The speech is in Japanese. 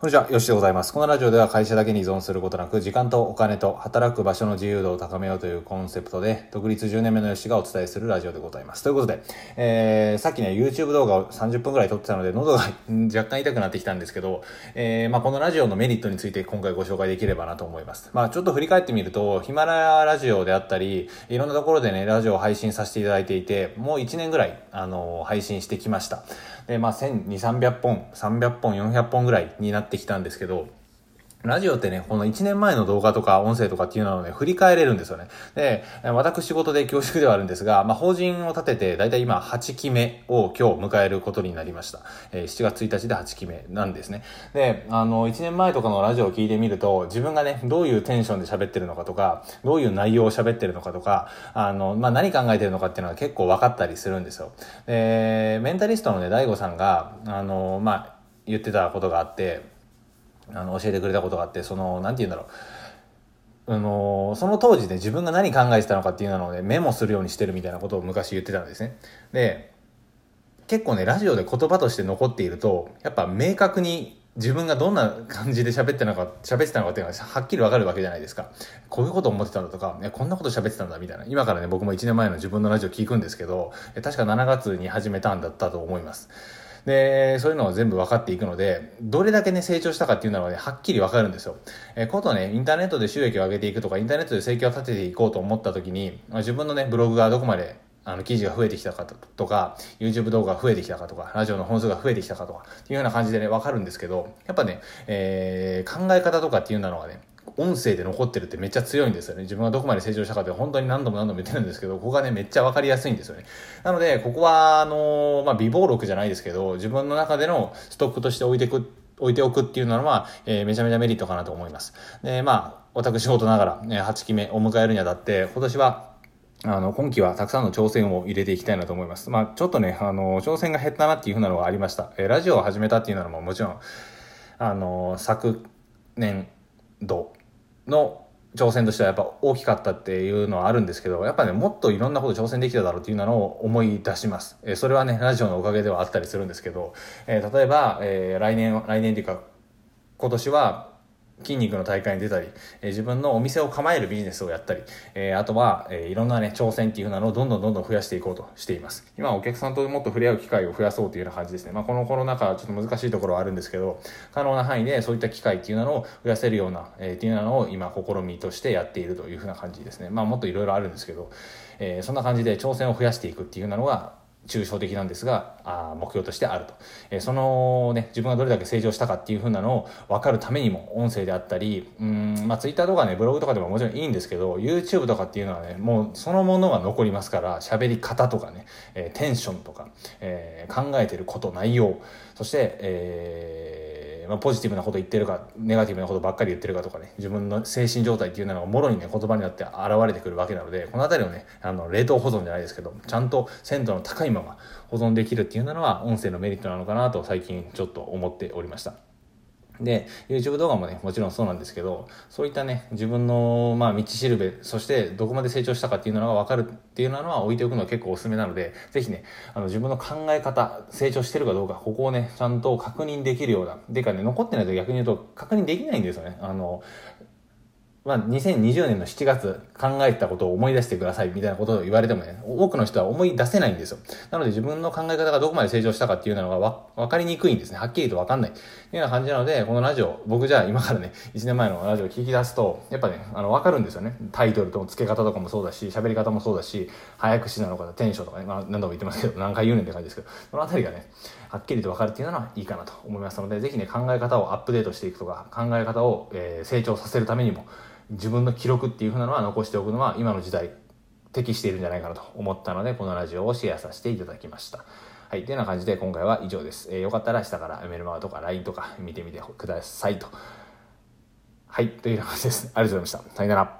こんにちは、よしでございます。このラジオでは会社だけに依存することなく、時間とお金と働く場所の自由度を高めようというコンセプトで、独立10年目のよしがお伝えするラジオでございます。ということで、えー、さっきね、YouTube 動画を30分くらい撮ってたので、喉が若干痛くなってきたんですけど、えー、まあこのラジオのメリットについて今回ご紹介できればなと思います。まあちょっと振り返ってみると、ヒマラヤラジオであったり、いろんなところでね、ラジオを配信させていただいていて、もう1年ぐらい、あのー、配信してきました。で、まあ1200、300本、300本、400本ぐらいになってきたんですけど、ラジオってね、この1年前の動画とか音声とかっていうのをね、振り返れるんですよね。で、私事で恐縮ではあるんですが、まあ、法人を立てて、だいたい今8期目を今日迎えることになりました。えー、7月1日で8期目なんですね。で、あの、1年前とかのラジオを聞いてみると、自分がね、どういうテンションで喋ってるのかとか、どういう内容を喋ってるのかとか、あの、まあ、何考えてるのかっていうのが結構分かったりするんですよ。で、メンタリストのね、大悟さんが、あの、まあ、言ってたことがあって、あの教えてくれたことがあってその何て言うんだろうあのその当時、ね、自分が何考えてたのかっていうのをねメモするようにしてるみたいなことを昔言ってたんですねで結構ねラジオで言葉として残っているとやっぱ明確に自分がどんな感じで喋ってたのか、喋ってたのかっていうのははっきりわかるわけじゃないですか。こういうこと思ってたんだとか、こんなこと喋ってたんだみたいな。今からね、僕も1年前の自分のラジオ聞くんですけど、確か7月に始めたんだったと思います。で、そういうのを全部分かっていくので、どれだけね、成長したかっていうのはね、はっきり分かるんですよ。えー、ことね、インターネットで収益を上げていくとか、インターネットで生計を立てていこうと思った時に、まあ、自分のね、ブログがどこまであの記事が増えてきたかとか、YouTube 動画が増えてきたかとか、ラジオの本数が増えてきたかとか、っていうような感じでね、わかるんですけど、やっぱね、えー、考え方とかっていうのはね、音声で残ってるってめっちゃ強いんですよね。自分がどこまで成長したかって本当に何度も何度も言ってるんですけど、ここがね、めっちゃわかりやすいんですよね。なので、ここは、あの、まあ、微暴録じゃないですけど、自分の中でのストックとして置いてく、置いておくっていうのは、えー、めちゃめちゃメリットかなと思います。で、まあ、私事ながら、ね、8期目を迎えるにあたって、今年は、あの、今期はたくさんの挑戦を入れていきたいなと思います。まあ、ちょっとね、あの、挑戦が減ったなっていうふうなのがありました。えー、ラジオを始めたっていうのももちろん、あの、昨年度の挑戦としてはやっぱ大きかったっていうのはあるんですけど、やっぱね、もっといろんなこと挑戦できただろうっていうのを思い出します。えー、それはね、ラジオのおかげではあったりするんですけど、えー、例えば、えー、来年、来年っていうか、今年は、筋肉の大会に出たり、え、自分のお店を構えるビジネスをやったり、え、あとは、え、いろんなね、挑戦っていうふうなのをどんどんどんどん増やしていこうとしています。今お客さんともっと触れ合う機会を増やそうというような感じですね。まあ、このコロナ禍はちょっと難しいところはあるんですけど、可能な範囲でそういった機会っていうのを増やせるような、え、っていうのを今試みとしてやっているというふうな感じですね。まあ、もっといろいろあるんですけど、え、そんな感じで挑戦を増やしていくっていうのが、抽象的なんですが、あ目標としてあると。えー、そのね、自分がどれだけ成長したかっていうふうなのを分かるためにも、音声であったり、うん、まあ Twitter とかね、ブログとかでももちろんいいんですけど、YouTube とかっていうのはね、もうそのものが残りますから、喋り方とかね、えー、テンションとか、えー、考えてること、内容、そして、えーまあ、ポジティブなこと言ってるかネガティブなことばっかり言ってるかとかね自分の精神状態っていうのがもろにね言葉になって現れてくるわけなのでこの辺りをねあの冷凍保存じゃないですけどちゃんと鮮度の高いまま保存できるっていうのは音声のメリットなのかなと最近ちょっと思っておりました。で、YouTube 動画もね、もちろんそうなんですけど、そういったね、自分の、まあ、道しるべ、そしてどこまで成長したかっていうのが分かるっていうのは置いておくのは結構おすすめなので、ぜひね、あの、自分の考え方、成長してるかどうか、ここをね、ちゃんと確認できるような、でかね、残ってないと逆に言うと確認できないんですよね。あの、まあ、2020年の7月考えたことを思い出してくださいみたいなことを言われてもね、多くの人は思い出せないんですよ。なので自分の考え方がどこまで成長したかっていうのがわ分かりにくいんですね。はっきりと分かんない。というような感じなので、このラジオ、僕じゃあ今からね、1年前のラジオを聞き出すと、やっぱね、あの、分かるんですよね。タイトルと付け方とかもそうだし、喋り方もそうだし、早口なのかテンションとかね、まあ何度も言ってますけど、何回言うねんって感じですけど、そのあたりがね、はっきりと分かるっていうのはいいかなと思いますので、ぜひね、考え方をアップデートしていくとか、考え方を、えー、成長させるためにも、自分の記録っていうふうなのは残しておくのは今の時代適しているんじゃないかなと思ったのでこのラジオをシェアさせていただきましたはい。というような感じで今回は以上です。えー、よかったら下からメルマガとか LINE とか見てみてくださいと。はい。というような感じです。ありがとうございました。さよなら。